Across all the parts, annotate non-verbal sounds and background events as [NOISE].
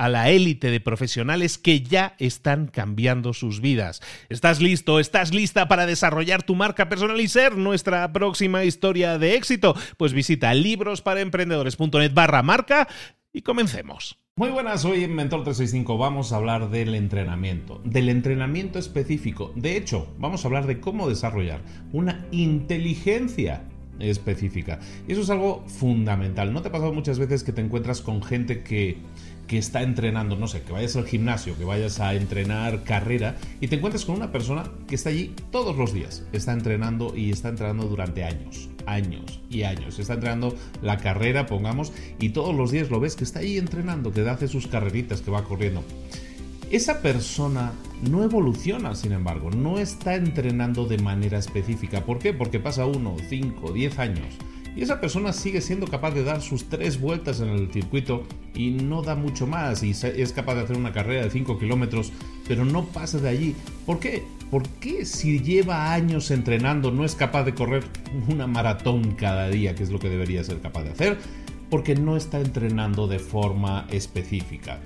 a la élite de profesionales que ya están cambiando sus vidas. ¿Estás listo? ¿Estás lista para desarrollar tu marca personal y ser nuestra próxima historia de éxito? Pues visita librosparaemprendedores.net barra marca y comencemos. Muy buenas, hoy en Mentor 365 vamos a hablar del entrenamiento, del entrenamiento específico. De hecho, vamos a hablar de cómo desarrollar una inteligencia específica. Y eso es algo fundamental. ¿No te ha pasado muchas veces que te encuentras con gente que que está entrenando, no sé, que vayas al gimnasio, que vayas a entrenar carrera y te encuentras con una persona que está allí todos los días, está entrenando y está entrenando durante años, años y años, está entrenando la carrera, pongamos, y todos los días lo ves que está allí entrenando, que hace sus carreritas, que va corriendo. Esa persona no evoluciona, sin embargo, no está entrenando de manera específica. ¿Por qué? Porque pasa uno, cinco, diez años y esa persona sigue siendo capaz de dar sus tres vueltas en el circuito y no da mucho más y es capaz de hacer una carrera de 5 kilómetros, pero no pasa de allí. ¿Por qué? ¿Por qué si lleva años entrenando no es capaz de correr una maratón cada día, que es lo que debería ser capaz de hacer? Porque no está entrenando de forma específica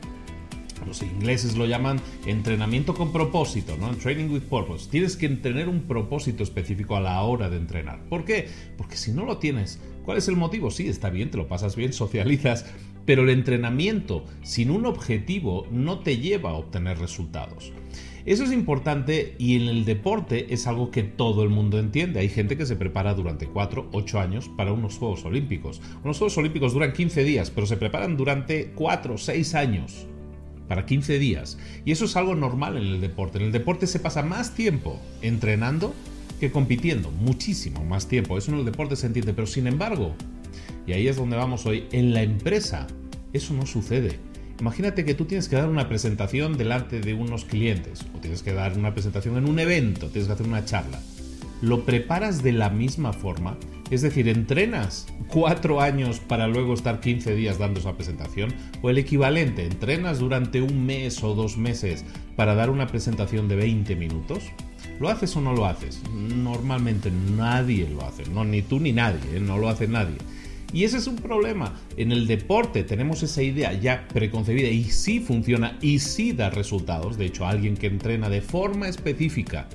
los ingleses lo llaman entrenamiento con propósito, ¿no? Training with purpose. Tienes que tener un propósito específico a la hora de entrenar. ¿Por qué? Porque si no lo tienes, ¿cuál es el motivo? Sí, está bien, te lo pasas bien, [LAUGHS] socializas, pero el entrenamiento sin un objetivo no te lleva a obtener resultados. Eso es importante y en el deporte es algo que todo el mundo entiende. Hay gente que se prepara durante 4, 8 años para unos Juegos Olímpicos. Unos Juegos Olímpicos duran 15 días, pero se preparan durante 4, 6 años para 15 días. Y eso es algo normal en el deporte. En el deporte se pasa más tiempo entrenando que compitiendo. Muchísimo más tiempo. Eso en el deporte se entiende. Pero sin embargo, y ahí es donde vamos hoy, en la empresa eso no sucede. Imagínate que tú tienes que dar una presentación delante de unos clientes o tienes que dar una presentación en un evento, tienes que hacer una charla. ¿Lo preparas de la misma forma? Es decir, entrenas cuatro años para luego estar 15 días dando esa presentación. O el equivalente, entrenas durante un mes o dos meses para dar una presentación de 20 minutos. ¿Lo haces o no lo haces? Normalmente nadie lo hace. No, ni tú ni nadie. ¿eh? No lo hace nadie. Y ese es un problema. En el deporte tenemos esa idea ya preconcebida y sí funciona y sí da resultados. De hecho, alguien que entrena de forma específica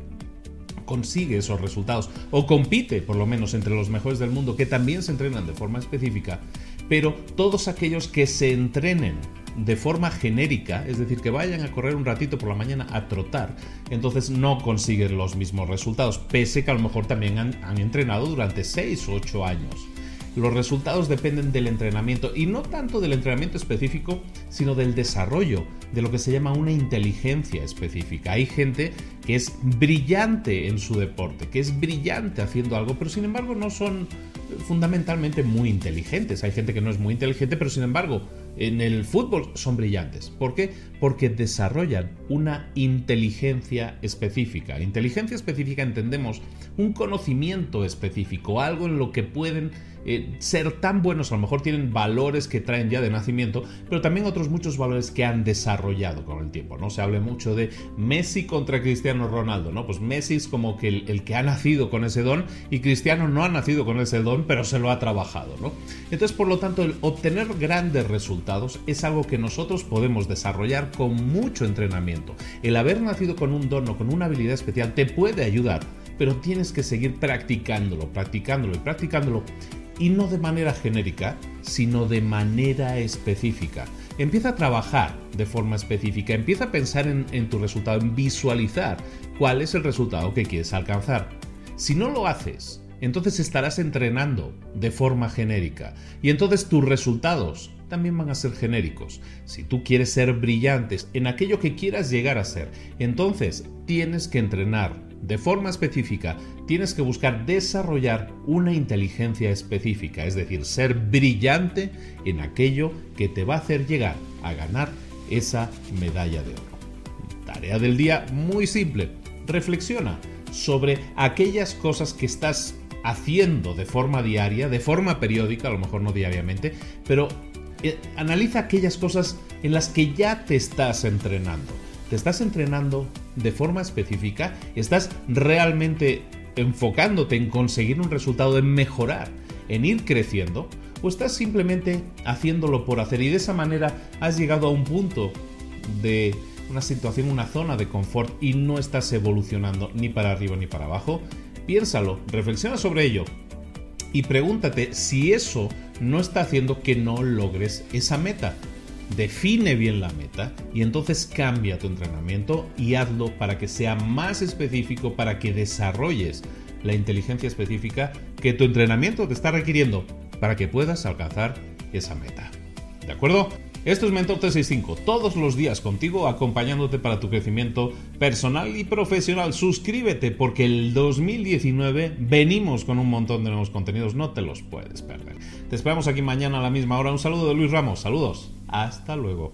consigue esos resultados o compite por lo menos entre los mejores del mundo que también se entrenan de forma específica, pero todos aquellos que se entrenen de forma genérica, es decir, que vayan a correr un ratito por la mañana a trotar, entonces no consiguen los mismos resultados, pese que a lo mejor también han, entrenado durante 6 o 8 años. Los resultados dependen del entrenamiento y no tanto del entrenamiento específico, sino del desarrollo de lo que se llama una inteligencia específica. Hay gente que es brillante en su deporte, que es brillante haciendo algo, pero sin embargo no son fundamentalmente muy inteligentes. Hay gente que no es muy inteligente, pero sin embargo en el fútbol son brillantes. ¿Por qué? Porque desarrollan una inteligencia específica. Inteligencia específica entendemos un conocimiento específico, algo en lo que pueden eh, ser tan buenos, a lo mejor tienen valores que traen ya de nacimiento, pero también otros muchos valores que han desarrollado con el tiempo, ¿no? Se habla mucho de Messi contra Cristiano Ronaldo, ¿no? Pues Messi es como que el, que ha nacido con ese don y Cristiano no ha nacido con ese don, pero se lo ha trabajado, ¿no? Entonces, por lo tanto, el obtener grandes resultados es algo que nosotros podemos desarrollar con mucho entrenamiento. El haber nacido con un don o con una habilidad especial te puede ayudar pero tienes que seguir practicándolo, practicándolo y practicándolo y no de manera genérica, sino de manera específica. Empieza a trabajar de forma específica, empieza a pensar en, tu resultado, en visualizar cuál es el resultado que quieres alcanzar. Si no lo haces, entonces estarás entrenando de forma genérica y entonces tus resultados también van a ser genéricos. Si tú quieres ser brillantes en aquello que quieras llegar a ser, entonces tienes que entrenar de forma específica, tienes que buscar desarrollar una inteligencia específica, es decir, ser brillante en aquello que te va a hacer llegar a ganar esa medalla de oro. Tarea del día muy simple. Reflexiona sobre aquellas cosas que estás haciendo de forma diaria, de forma periódica, a lo mejor no diariamente, pero eh, analiza aquellas cosas en las que ya te estás entrenando te estás entrenando de forma específica, estás realmente enfocándote en conseguir un resultado, en mejorar, en ir creciendo, o estás simplemente haciéndolo por hacer y de esa manera has llegado a un punto de una situación, una zona de confort y no estás evolucionando ni para arriba ni para abajo. Piénsalo, reflexiona sobre ello y pregúntate si eso no está haciendo que no logres esa meta define bien la meta y entonces cambia tu entrenamiento y hazlo para que sea más específico, para que desarrolles la inteligencia específica que tu entrenamiento te está requiriendo para que puedas alcanzar esa meta. ¿De acuerdo? Esto es Mentor 365, todos los días contigo acompañándote para tu crecimiento personal y profesional. Suscríbete porque el 2019 venimos con un montón de nuevos contenidos, no te los puedes perder. Te esperamos aquí mañana a la misma hora. Un saludo de Luis Ramos, saludos. Hasta luego.